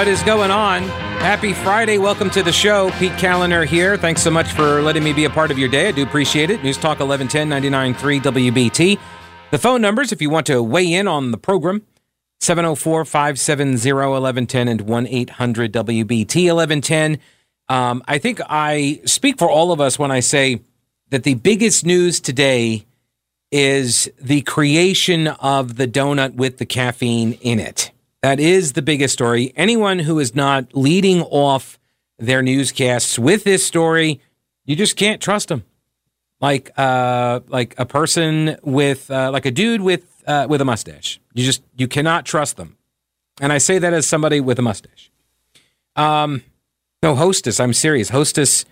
What is going on? Happy Friday. Welcome to the show. Pete Kaliner here. Thanks so much for letting me be a part of your day. I do appreciate it. News Talk 1110 99.3 WBT. The phone numbers, if you want to weigh in on the program, 704 570 1110 and 1 800 WBT 1110. Um, I think I speak for all of us when I say that the biggest news today is the creation of the donut with the caffeine in it. That is the biggest story. Anyone who is not leading off their newscasts with this story, you just can't trust them. Like uh, like a person with uh, like a dude with uh, with a mustache. You just you cannot trust them. And I say that as somebody with a mustache. Um, no, Hostess. I'm serious. Hostess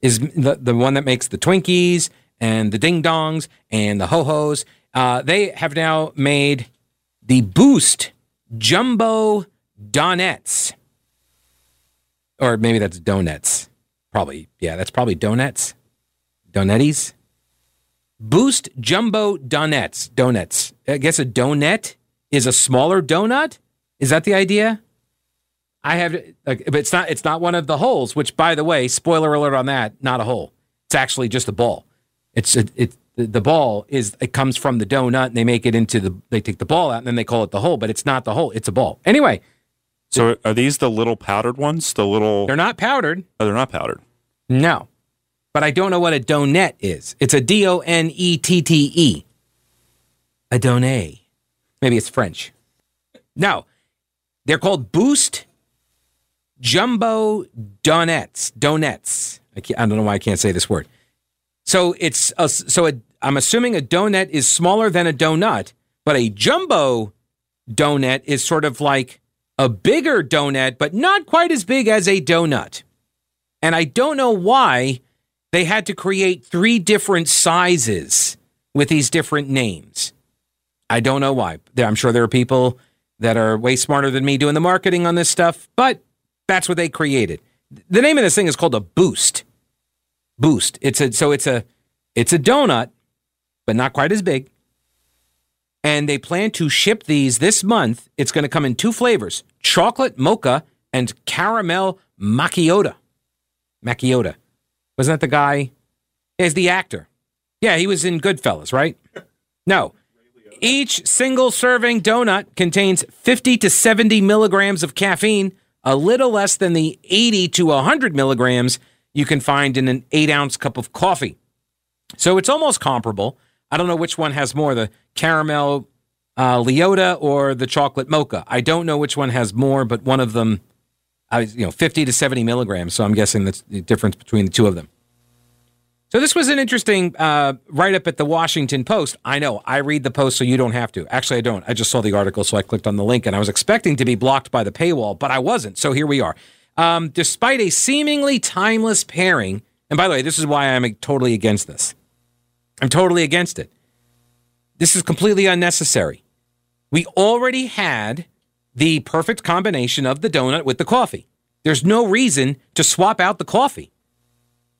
is the the one that makes the Twinkies and the Ding Dongs and the Ho Hos. Uh, they have now made the Boost Jumbo Donuts. Or maybe that's donuts. Probably, yeah, that's probably donuts. Donettes. Boost Jumbo Donuts. Donuts. I guess a donut is a smaller donut. Is that the idea? I have, like, but it's not. It's not one of the holes. Which, by the way, spoiler alert on that. Not a hole. It's actually just a ball. It's a, it. The the, ball is it comes from the donut and they make it into the. They take the ball out and then they call it the hole, but it's not the hole. It's a ball. Anyway, So are these the little powdered ones? The little? they're not powdered. Oh, they're not powdered. No. But I don't know what a donut is. It's a D O N E T T E. A donut. Maybe it's French. No. They're called Boost Jumbo Donuts. Donuts. I, can't, I don't know why I can't say this word. So it's a, so I'm assuming a donut is smaller than a donut, but a jumbo donut is sort of like a bigger donut, but not quite as big as a donut. And I don't know why they had to create three different sizes with these different names. I don't know why. I'm sure there are people that are way smarter than me doing the marketing on this stuff, but that's what they created. The name of this thing is called a boost. Boost. It's a so it's a it's a donut, but not quite as big. And they plan to ship these this month. It's going to come in two flavors: chocolate mocha and caramel macchiato. Macchiato. Wasn't that the guy? Is the actor? Yeah, he was in Goodfellas, right? No. Each single serving donut contains 50 to 70 milligrams of caffeine, a little less than the 80 to 100 milligrams you can find in an eight ounce cup of coffee. So it's almost comparable. I don't know which one has more, the caramel uh, Leota or the chocolate mocha. I don't know which one has more, but one of them, uh, you know, 50 to 70 milligrams. So I'm guessing that's the difference between the two of them. So this was an interesting uh, write up at the Washington Post. I know I read the post, so you don't have to. Actually, I don't. I just saw the article, so I clicked on the link, and I was expecting to be blocked by the paywall, but I wasn't. So here we are. Um, despite a seemingly timeless pairing, and by the way, this is why I'm totally against this. I'm totally against it. This is completely unnecessary. We already had the perfect combination of the donut with the coffee. There's no reason to swap out the coffee.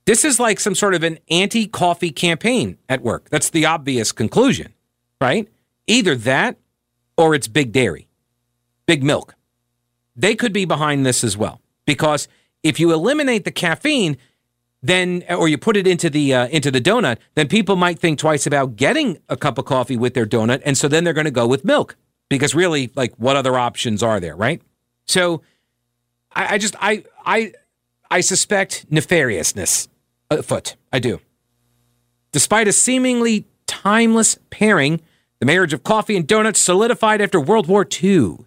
This is like some sort of an anti coffee campaign at work. That's the obvious conclusion, right? Either that or it's big dairy, big milk. They could be behind this as well because if you eliminate the caffeine, then or you put it into the uh, into the donut, then people might think twice about getting a cup of coffee with their donut, and so then they're going to go with milk because really, like, what other options are there, right? So, I, I just I I I suspect nefariousness afoot. I do. Despite a seemingly timeless pairing, the marriage of coffee and donuts solidified after World War II.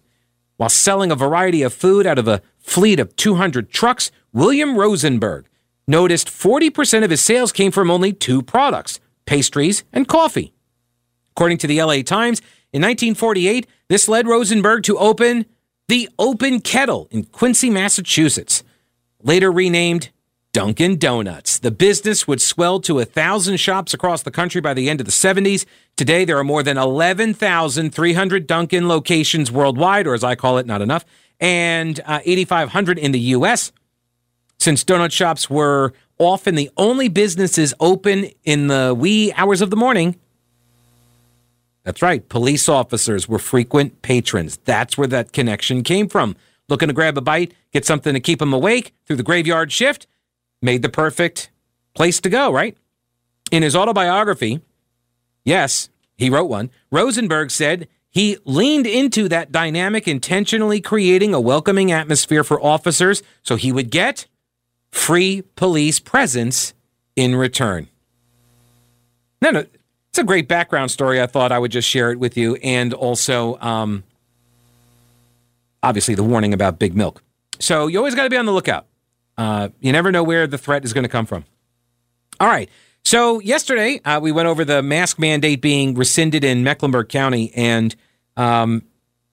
While selling a variety of food out of a fleet of 200 trucks, William Rosenberg noticed 40% of his sales came from only two products pastries and coffee. According to the LA Times, in 1948, this led Rosenberg to open the Open Kettle in Quincy, Massachusetts, later renamed Dunkin' Donuts. The business would swell to a thousand shops across the country by the end of the 70s. Today, there are more than 11,300 Dunkin' locations worldwide, or as I call it, not enough, and uh, 8,500 in the U.S. Since donut shops were often the only businesses open in the wee hours of the morning, that's right, police officers were frequent patrons. That's where that connection came from. looking to grab a bite, get something to keep them awake through the graveyard shift, made the perfect place to go, right? In his autobiography, yes, he wrote one, Rosenberg said he leaned into that dynamic, intentionally creating a welcoming atmosphere for officers so he would get free police presence in return. No, no, it's a great background story. I thought I would just share it with you, and also, um, obviously, the warning about big milk. So you always got to be on the lookout. Uh, you never know where the threat is going to come from. All right. So yesterday uh, we went over the mask mandate being rescinded in Mecklenburg County, and um,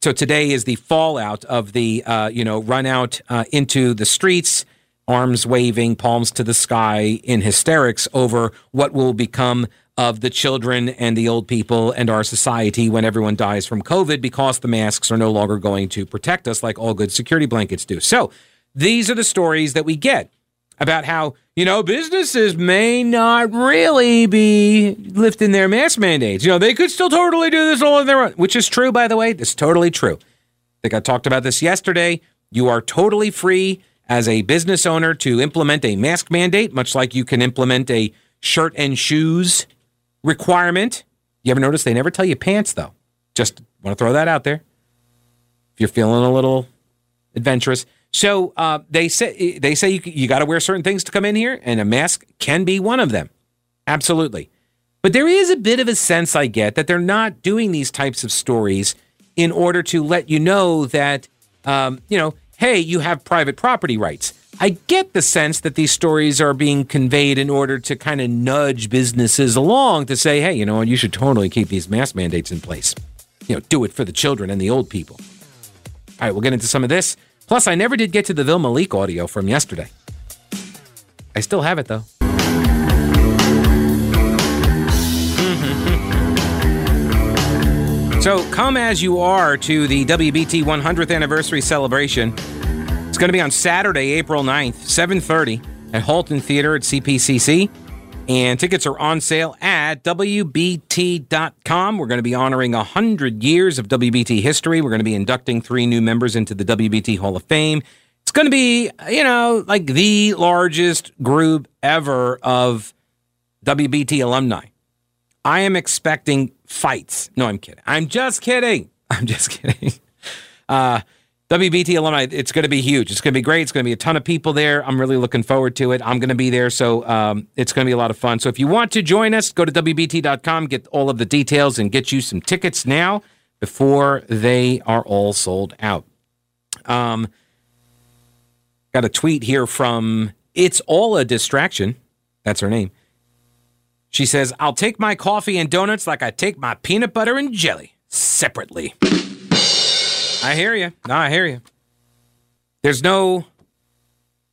so today is the fallout of the uh, you know run out uh, into the streets, arms waving, palms to the sky in hysterics over what will become of the children and the old people and our society when everyone dies from COVID because the masks are no longer going to protect us like all good security blankets do. So these are the stories that we get about how, you know, businesses may not really be lifting their mask mandates. You know, they could still totally do this all on their own, which is true, by the way. It's totally true. I think I talked about this yesterday. You are totally free as a business owner to implement a mask mandate, much like you can implement a shirt and shoes requirement. You ever notice they never tell you pants, though? Just want to throw that out there. If you're feeling a little adventurous. So uh, they say they say you, you got to wear certain things to come in here, and a mask can be one of them. Absolutely. But there is a bit of a sense I get that they're not doing these types of stories in order to let you know that, um, you know, hey, you have private property rights. I get the sense that these stories are being conveyed in order to kind of nudge businesses along to say, hey, you know you should totally keep these mask mandates in place. You know, do it for the children and the old people. All right, we'll get into some of this. Plus, I never did get to the Vilma Leake audio from yesterday. I still have it, though. So come as you are to the WBT 100th anniversary celebration. It's going to be on Saturday, April 9th, 7:30 at Halton Theater at CPCC. And tickets are on sale at WBT.com. We're going to be honoring 100 years of WBT history. We're going to be inducting three new members into the WBT Hall of Fame. It's going to be, you know, like the largest group ever of WBT alumni. I am expecting fights. No, I'm kidding. I'm just kidding. I'm just kidding. Uh, WBT alumni, it's going to be huge. It's going to be great. It's going to be a ton of people there. I'm really looking forward to it. I'm going to be there, so um, it's going to be a lot of fun. So if you want to join us, go to WBT.com, get all of the details, and get you some tickets now before they are all sold out. Um, got a tweet here from It's All a Distraction. That's her name. She says, I'll take my coffee and donuts like I take my peanut butter and jelly separately. I hear you. No, I hear you. There's no,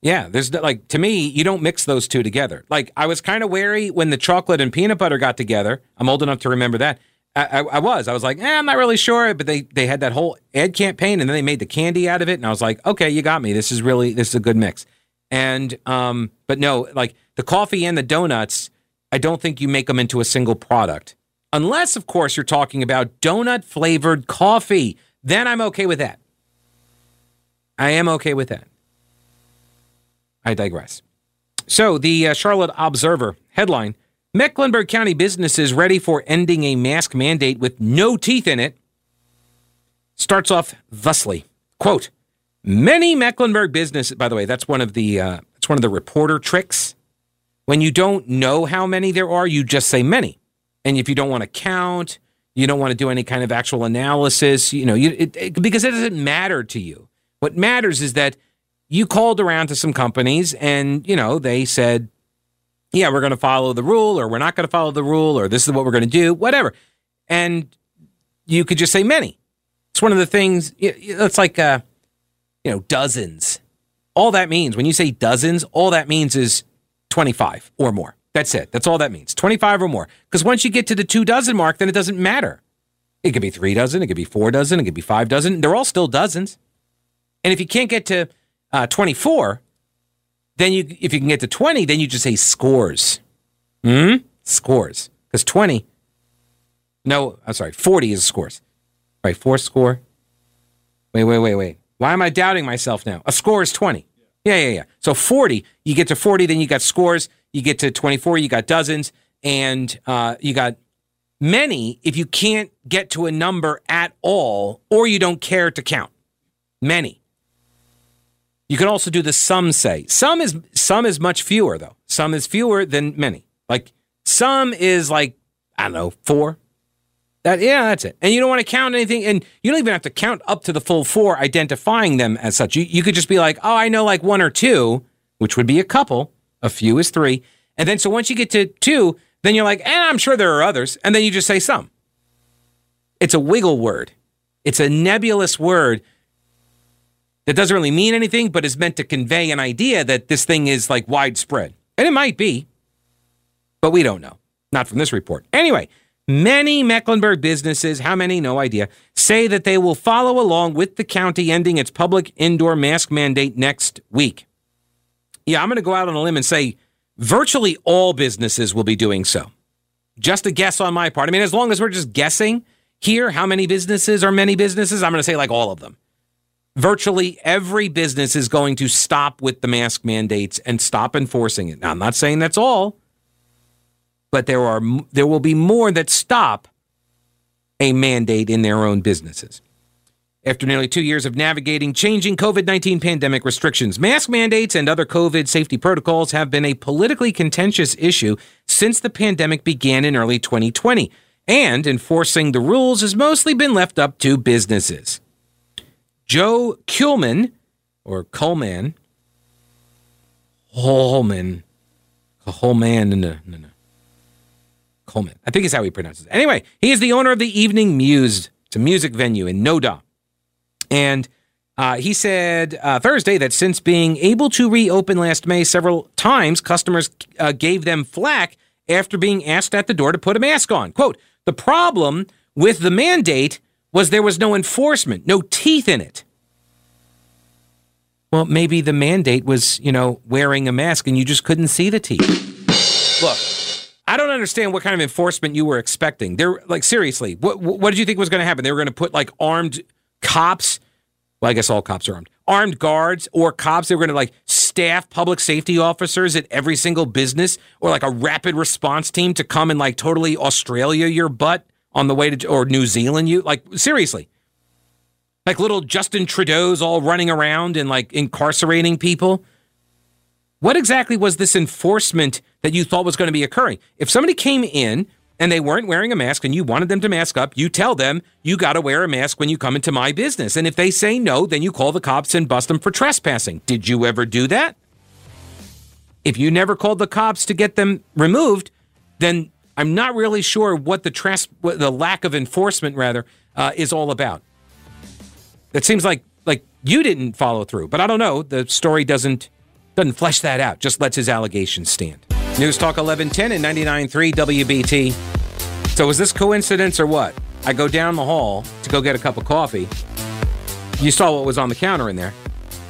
yeah, there's no, like, to me, you don't mix those two together. Like, I was kind of wary when the chocolate and peanut butter got together. I'm old enough to remember that. I, I, I was. I was like, eh, I'm not really sure. But they, they had that whole ad campaign and then they made the candy out of it. And I was like, okay, you got me. This is really, this is a good mix. And, um, but no, like the coffee and the donuts, I don't think you make them into a single product. Unless, of course, you're talking about donut flavored coffee. Then I'm okay with that. I am okay with that. I digress. So, the uh, Charlotte Observer headline Mecklenburg County businesses ready for ending a mask mandate with no teeth in it starts off thusly. Quote, many Mecklenburg businesses, by the way, that's one of the, uh, it's one of the reporter tricks when you don't know how many there are, you just say many. And if you don't want to count, you don't want to do any kind of actual analysis, you know, you, it, it, because it doesn't matter to you. What matters is that you called around to some companies and, you know, they said, yeah, we're going to follow the rule or we're not going to follow the rule or this is what we're going to do, whatever. And you could just say many. It's one of the things, it's like, uh, you know, dozens. All that means, when you say dozens, all that means is 25 or more. That's it. That's all that means. 25 or more. Because once you get to the two dozen mark, then it doesn't matter. It could be three dozen, it could be four dozen, it could be five dozen. They're all still dozens. And if you can't get to uh, 24, then you, if you can get to 20, then you just say scores. Hmm? Scores. Because 20, no, I'm sorry, 40 is scores. Right, four score. Wait, wait, wait, wait. Why am I doubting myself now? A score is 20. Yeah, yeah, yeah. So 40, you get to 40, then you got scores. You get to 24, you got dozens, and uh, you got many if you can't get to a number at all or you don't care to count. Many. You can also do the some say. Some is some is much fewer though. Some is fewer than many. Like some is like I don't know, 4. That yeah, that's it. And you don't want to count anything and you don't even have to count up to the full 4 identifying them as such. You you could just be like, "Oh, I know like one or two, which would be a couple. A few is 3." And then so once you get to 2, then you're like, "Eh, I'm sure there are others." And then you just say some. It's a wiggle word. It's a nebulous word that doesn't really mean anything, but is meant to convey an idea that this thing is like widespread. And it might be, but we don't know. Not from this report. Anyway, many Mecklenburg businesses, how many, no idea, say that they will follow along with the county ending its public indoor mask mandate next week. Yeah, I'm going to go out on a limb and say virtually all businesses will be doing so. Just a guess on my part. I mean, as long as we're just guessing here, how many businesses are many businesses, I'm going to say like all of them virtually every business is going to stop with the mask mandates and stop enforcing it. Now, I'm not saying that's all, but there are there will be more that stop a mandate in their own businesses. After nearly two years of navigating changing COVID 19 pandemic restrictions, mask mandates and other COVID safety protocols have been a politically contentious issue since the pandemic began in early 2020. And enforcing the rules has mostly been left up to businesses. Joe Kuhlman, or Coleman, Holman, Holman, no, no, no, Coleman. I think is how he pronounces it. Anyway, he is the owner of the Evening Muse. It's a music venue in Noda. And uh, he said uh, Thursday that since being able to reopen last May several times, customers uh, gave them flack after being asked at the door to put a mask on. Quote, the problem with the mandate was there was no enforcement, no teeth in it. Well, maybe the mandate was, you know, wearing a mask and you just couldn't see the teeth. Look, I don't understand what kind of enforcement you were expecting. They're like seriously, what what did you think was going to happen? They were going to put like armed cops. Well, I guess all cops are armed. Armed guards or cops. They were going to like staff public safety officers at every single business, or like a rapid response team to come and like totally Australia your butt on the way to or New Zealand you like seriously. Like little Justin Trudeau's all running around and like incarcerating people. What exactly was this enforcement that you thought was going to be occurring? If somebody came in and they weren't wearing a mask and you wanted them to mask up, you tell them you got to wear a mask when you come into my business. And if they say no, then you call the cops and bust them for trespassing. Did you ever do that? If you never called the cops to get them removed, then I'm not really sure what the tres- what the lack of enforcement rather uh, is all about. It seems like like you didn't follow through, but I don't know. The story doesn't doesn't flesh that out. Just lets his allegations stand. News Talk 1110 and 99.3 WBT. So was this coincidence or what? I go down the hall to go get a cup of coffee. You saw what was on the counter in there.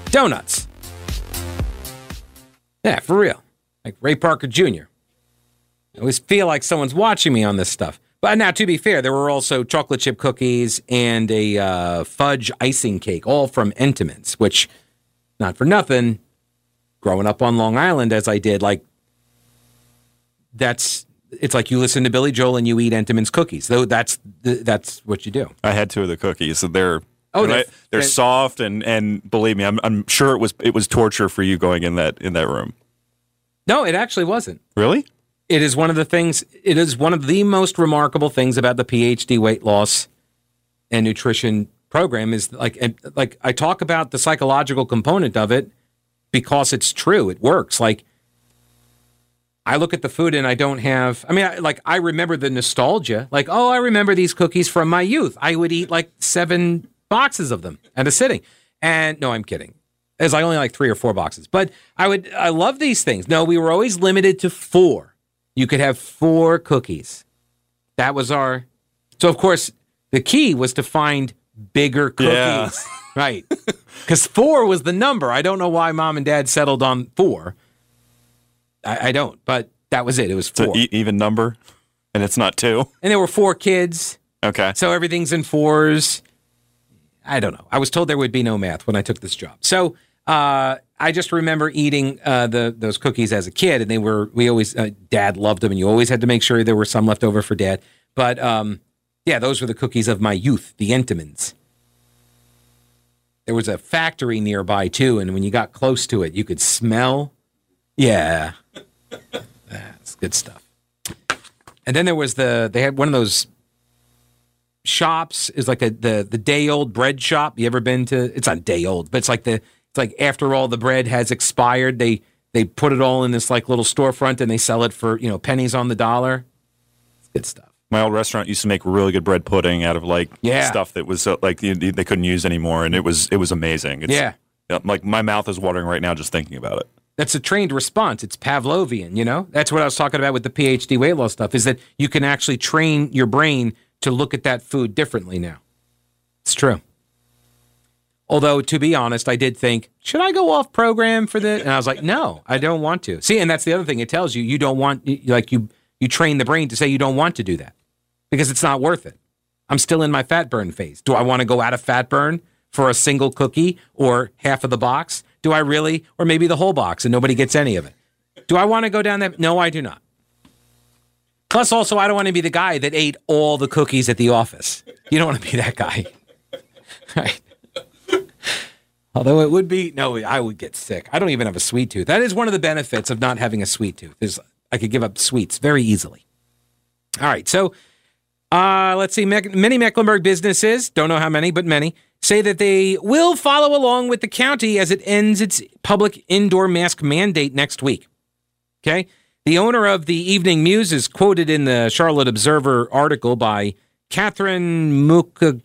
Donuts. Yeah, for real. Like Ray Parker Jr. I always feel like someone's watching me on this stuff. But now, to be fair, there were also chocolate chip cookies and a uh, fudge icing cake, all from Entenmann's, which, not for nothing, growing up on Long Island as I did, like, that's it's like you listen to Billy Joel and you eat Entenmann's cookies. Though that's that's what you do. I had two of the cookies. They're Oh, they're, they're they're- soft and and believe me, I'm I'm sure it was it was torture for you going in that in that room. No, it actually wasn't. Really? It is one of the things. It is one of the most remarkable things about the PhD weight loss and nutrition program is like and like I talk about the psychological component of it because it's true. It works. Like I look at the food and I don't have. I mean, I, like I remember the nostalgia. Like, oh, I remember these cookies from my youth. I would eat like seven boxes of them at a sitting. And no, I'm kidding. As I only like three or four boxes. But I would. I love these things. No, we were always limited to four. You could have four cookies. That was our. So of course, the key was to find bigger cookies. Yeah. Right. Because four was the number. I don't know why mom and dad settled on four. I, I don't, but that was it. It was It's an four. e- even number, and it's not two. and there were four kids. Okay. So everything's in fours. I don't know. I was told there would be no math when I took this job. So uh, I just remember eating uh, the those cookies as a kid, and they were we always uh, Dad loved them, and you always had to make sure there were some left over for Dad. But um, yeah, those were the cookies of my youth, the Entenmann's. There was a factory nearby too, and when you got close to it, you could smell. Yeah, that's good stuff. And then there was the they had one of those shops is like a the the day old bread shop. You ever been to? It's not day old, but it's like the it's like after all the bread has expired, they they put it all in this like little storefront and they sell it for you know pennies on the dollar. It's good stuff. My old restaurant used to make really good bread pudding out of like Yeah. stuff that was uh, like you- they couldn't use anymore, and it was it was amazing. It's, yeah, like my mouth is watering right now just thinking about it. That's a trained response. It's Pavlovian, you know? That's what I was talking about with the PhD weight loss stuff, is that you can actually train your brain to look at that food differently now. It's true. Although, to be honest, I did think, should I go off program for this? And I was like, no, I don't want to. See, and that's the other thing. It tells you you don't want, like, you, you train the brain to say you don't want to do that because it's not worth it. I'm still in my fat burn phase. Do I want to go out of fat burn for a single cookie or half of the box? Do I really? Or maybe the whole box and nobody gets any of it? Do I want to go down that? No, I do not. Plus, also, I don't want to be the guy that ate all the cookies at the office. You don't want to be that guy. Right. Although it would be, no, I would get sick. I don't even have a sweet tooth. That is one of the benefits of not having a sweet tooth. Is I could give up sweets very easily. All right, so uh, let's see. Many Mecklenburg businesses, don't know how many, but many, say that they will follow along with the county as it ends its public indoor mask mandate next week. Okay. The owner of the Evening Muse is quoted in the Charlotte Observer article by Catherine Mucha-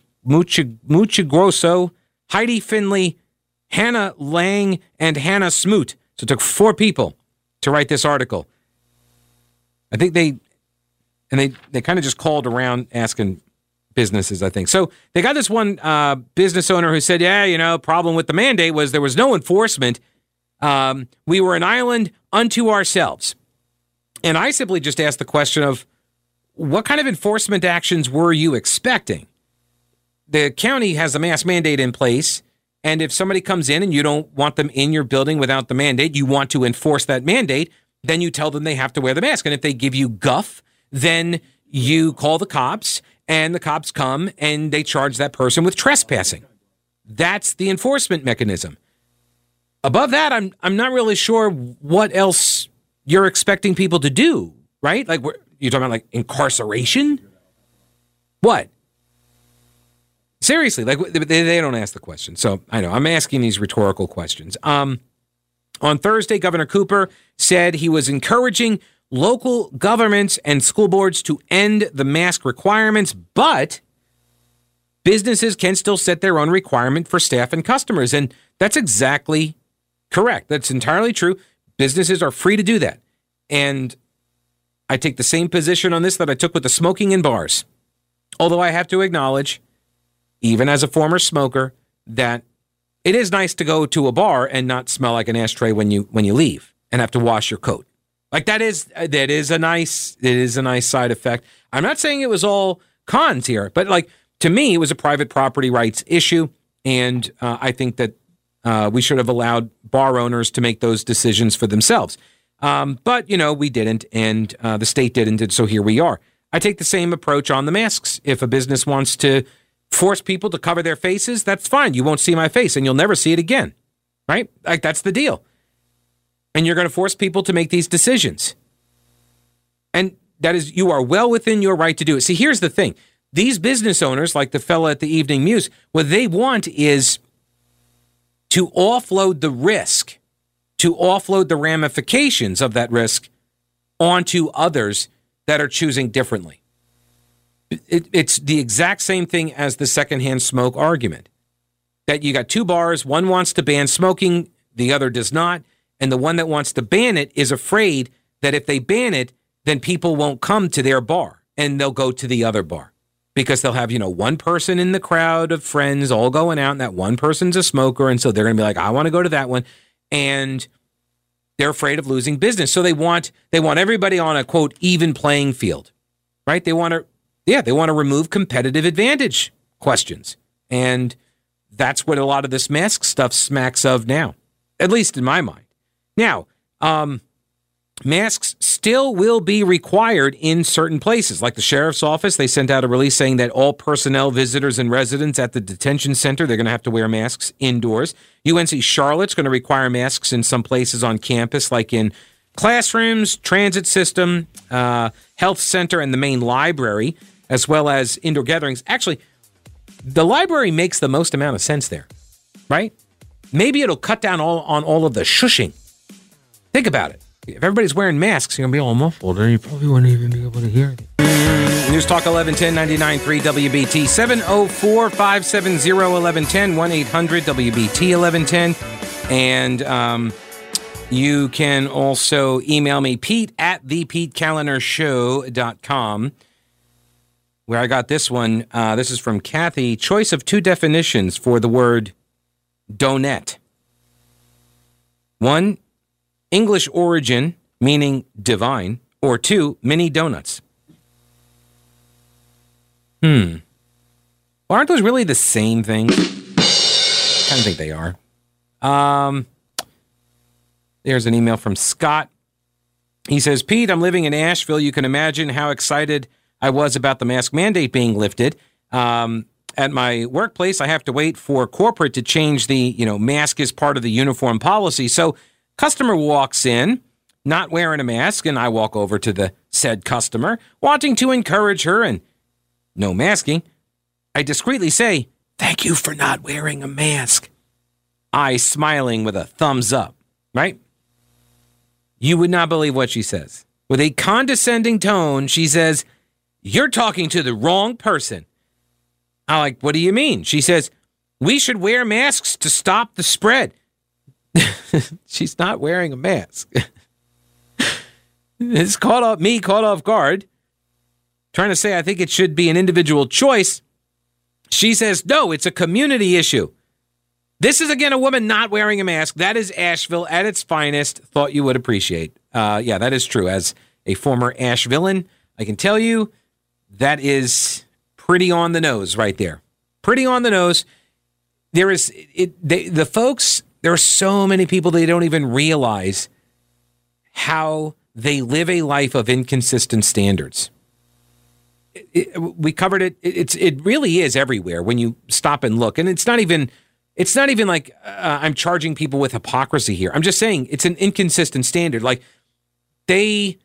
Heidi Finley, Hannah Lang, and Hannah Smoot. So it took four people to write this article. I think they and they they kind of just called around asking businesses. I think so. They got this one uh, business owner who said, "Yeah, you know, problem with the mandate was there was no enforcement. Um, we were an island unto ourselves." And I simply just asked the question of, what kind of enforcement actions were you expecting? The county has a mask mandate in place. And if somebody comes in and you don't want them in your building without the mandate, you want to enforce that mandate, then you tell them they have to wear the mask. And if they give you guff, then you call the cops and the cops come and they charge that person with trespassing. That's the enforcement mechanism. Above that, I'm I'm not really sure what else you're expecting people to do, right? Like you're talking about like incarceration? What? Seriously, like they, they don't ask the question. So I know I'm asking these rhetorical questions. Um, on Thursday, Governor Cooper said he was encouraging local governments and school boards to end the mask requirements, but businesses can still set their own requirement for staff and customers. And that's exactly correct. That's entirely true. Businesses are free to do that. And I take the same position on this that I took with the smoking in bars. Although I have to acknowledge, even as a former smoker, that it is nice to go to a bar and not smell like an ashtray when you when you leave and have to wash your coat. Like that is that is a nice it is a nice side effect. I'm not saying it was all cons here, but like to me, it was a private property rights issue, and uh, I think that uh, we should have allowed bar owners to make those decisions for themselves. Um, but you know, we didn't, and uh, the state didn't, and so here we are. I take the same approach on the masks. If a business wants to force people to cover their faces, that's fine. You won't see my face, and you'll never see it again, right? Like that's the deal. And you're going to force people to make these decisions, and that is you are well within your right to do it. See, here's the thing: these business owners, like the fella at the Evening Muse, what they want is to offload the risk, to offload the ramifications of that risk onto others that are choosing differently. It, it's the exact same thing as the secondhand smoke argument. That you got two bars, one wants to ban smoking, the other does not, and the one that wants to ban it is afraid that if they ban it, then people won't come to their bar and they'll go to the other bar because they'll have, you know, one person in the crowd of friends all going out and that one person's a smoker and so they're going to be like I want to go to that one and they're afraid of losing business. So they want they want everybody on a quote even playing field. Right? They want to yeah, they want to remove competitive advantage questions. And that's what a lot of this mask stuff smacks of now, at least in my mind. Now, um, masks still will be required in certain places, like the sheriff's office. They sent out a release saying that all personnel, visitors, and residents at the detention center they're going to have to wear masks indoors. UNC Charlotte's going to require masks in some places on campus, like in classrooms, transit system, uh, health center, and the main library, as well as indoor gatherings. Actually, the library makes the most amount of sense there, right? Maybe it'll cut down all on all of the shushing. Think about it. If everybody's wearing masks, you're gonna be all muffled, and you probably won't even be able to hear it. News Talk 1110 99.3 WBT 704 570 1110 1 800 WBT 1110. And um, you can also email me, Pete at thepetekalinershow.com, where I got this one. Uh, this is from Kathy. Choice of two definitions for the word donut. One, English origin, meaning divine, or two, mini donuts. Hmm. Well, aren't those really the same thing? I kind of think they are. Um, there's an email from Scott. He says, Pete, I'm living in Asheville. You can imagine how excited I was about the mask mandate being lifted. Um, at my workplace, I have to wait for corporate to change the, you know, mask is part of the uniform policy. So customer walks in, not wearing a mask, and I walk over to the said customer, wanting to encourage her and no masking. I discreetly say, Thank you for not wearing a mask. I smiling with a thumbs up, right? You would not believe what she says. With a condescending tone, she says, You're talking to the wrong person. I'm like, What do you mean? She says, We should wear masks to stop the spread. She's not wearing a mask. it's caught off me caught off guard. Trying to say I think it should be an individual choice. She says, no, it's a community issue. This is again a woman not wearing a mask. That is Asheville at its finest. Thought you would appreciate. Uh, yeah, that is true. As a former Ashevillean, I can tell you that is pretty on the nose right there. Pretty on the nose. There is it. They, the folks. There are so many people they don't even realize how they live a life of inconsistent standards. It, it, we covered it. it. It's it really is everywhere when you stop and look, and it's not even it's not even like uh, I'm charging people with hypocrisy here. I'm just saying it's an inconsistent standard. Like they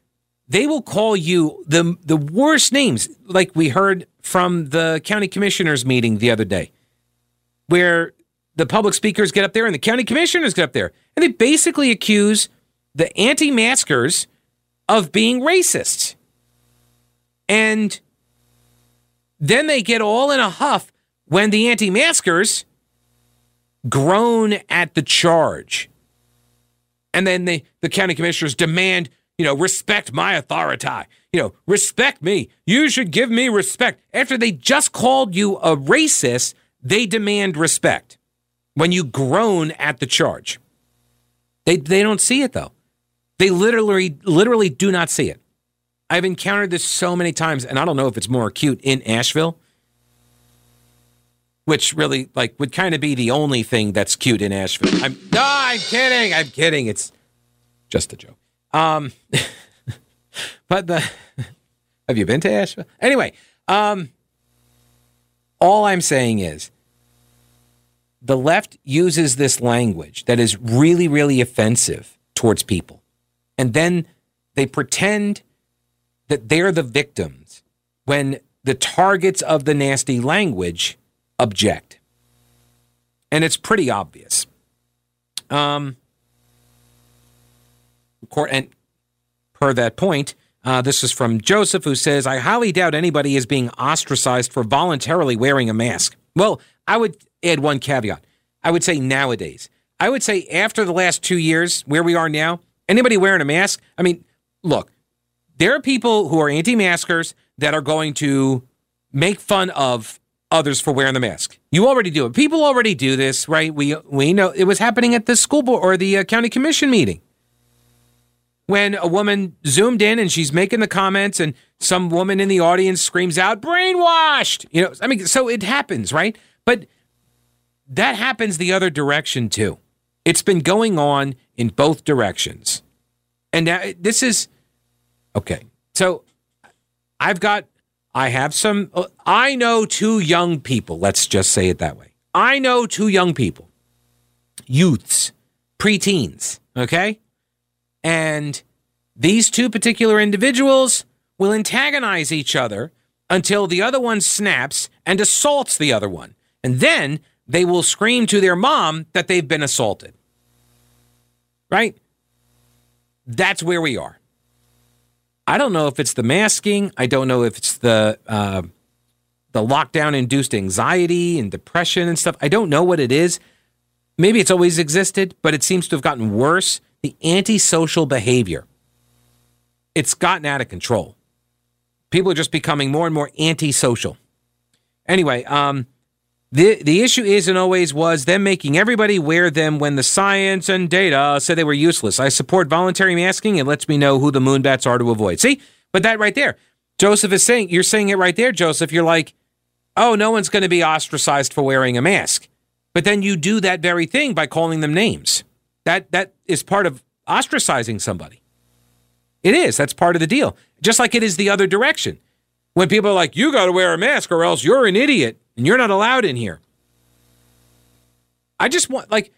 they will call you the the worst names, like we heard from the county commissioners meeting the other day, where the public speakers get up there and the county commissioners get up there, and they basically accuse the anti-maskers of being racists. And then they get all in a huff when the anti maskers groan at the charge. And then they, the county commissioners demand, you know, respect my authority. You know, respect me. You should give me respect. After they just called you a racist, they demand respect when you groan at the charge. They, they don't see it though. They literally, literally do not see it. I've encountered this so many times, and I don't know if it's more acute in Asheville, which really like would kind of be the only thing that's cute in Asheville. I'm no, I'm kidding. I'm kidding. It's just a joke. Um, but the have you been to Asheville? Anyway, um, all I'm saying is the left uses this language that is really, really offensive towards people, and then they pretend that they're the victims when the targets of the nasty language object. And it's pretty obvious. Um, and per that point, uh, this is from Joseph, who says, I highly doubt anybody is being ostracized for voluntarily wearing a mask. Well, I would add one caveat. I would say nowadays. I would say after the last two years, where we are now, anybody wearing a mask, I mean, look, there are people who are anti maskers that are going to make fun of others for wearing the mask. You already do it. People already do this, right? We we know it was happening at the school board or the uh, county commission meeting. When a woman zoomed in and she's making the comments and some woman in the audience screams out brainwashed. You know, I mean so it happens, right? But that happens the other direction too. It's been going on in both directions. And now this is okay. So I've got, I have some, I know two young people. Let's just say it that way. I know two young people, youths, preteens, okay? And these two particular individuals will antagonize each other until the other one snaps and assaults the other one. And then they will scream to their mom that they've been assaulted. Right? That's where we are. I don't know if it's the masking. I don't know if it's the uh, the lockdown induced anxiety and depression and stuff. I don't know what it is. Maybe it's always existed, but it seems to have gotten worse. The antisocial behavior. It's gotten out of control. People are just becoming more and more antisocial. Anyway, um, the the issue is and always was them making everybody wear them when the science and data said they were useless. I support voluntary masking. It lets me know who the moonbats are to avoid. See, but that right there, Joseph is saying you're saying it right there, Joseph. You're like, oh, no one's going to be ostracized for wearing a mask, but then you do that very thing by calling them names. That that is part of ostracizing somebody. It is. That's part of the deal. Just like it is the other direction. When people are like, you got to wear a mask or else you're an idiot and you're not allowed in here. I just want, like,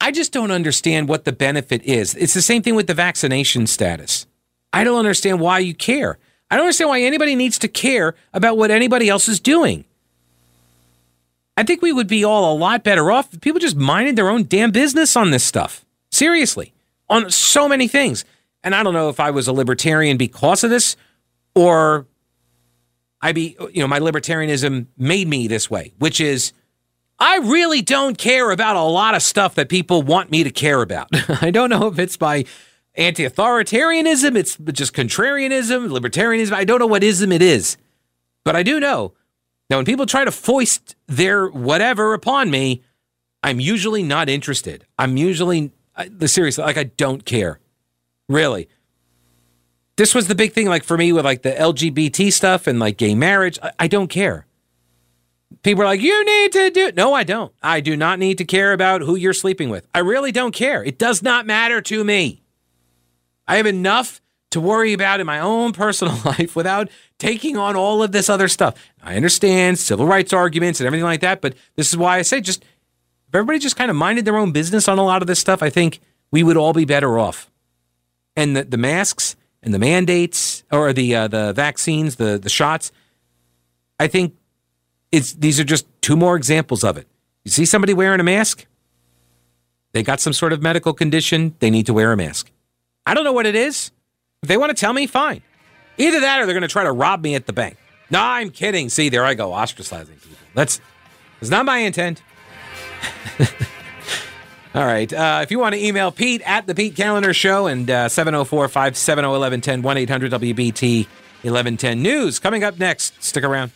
I just don't understand what the benefit is. It's the same thing with the vaccination status. I don't understand why you care. I don't understand why anybody needs to care about what anybody else is doing. I think we would be all a lot better off if people just minded their own damn business on this stuff. Seriously, on so many things. And I don't know if I was a libertarian because of this or I be, you know, my libertarianism made me this way, which is I really don't care about a lot of stuff that people want me to care about. I don't know if it's by anti authoritarianism, it's just contrarianism, libertarianism. I don't know what ism it is. But I do know that when people try to foist their whatever upon me, I'm usually not interested. I'm usually, seriously, like I don't care. Really this was the big thing, like for me with like the LGBT stuff and like gay marriage. I, I don't care. People are like, you need to do. No, I don't. I do not need to care about who you're sleeping with. I really don't care. It does not matter to me. I have enough to worry about in my own personal life without taking on all of this other stuff. I understand civil rights arguments and everything like that, but this is why I say just if everybody just kind of minded their own business on a lot of this stuff, I think we would all be better off. And the, the masks, and the mandates or the uh, the vaccines, the the shots. I think it's these are just two more examples of it. You see somebody wearing a mask, they got some sort of medical condition, they need to wear a mask. I don't know what it is. If they want to tell me, fine. Either that or they're going to try to rob me at the bank. No, I'm kidding. See, there I go, ostracizing people. That's, that's not my intent. All right. Uh, if you want to email Pete at the Pete Kaliner Show and uh, 704 570 1110 1 800 WBT 1110 News coming up next. Stick around.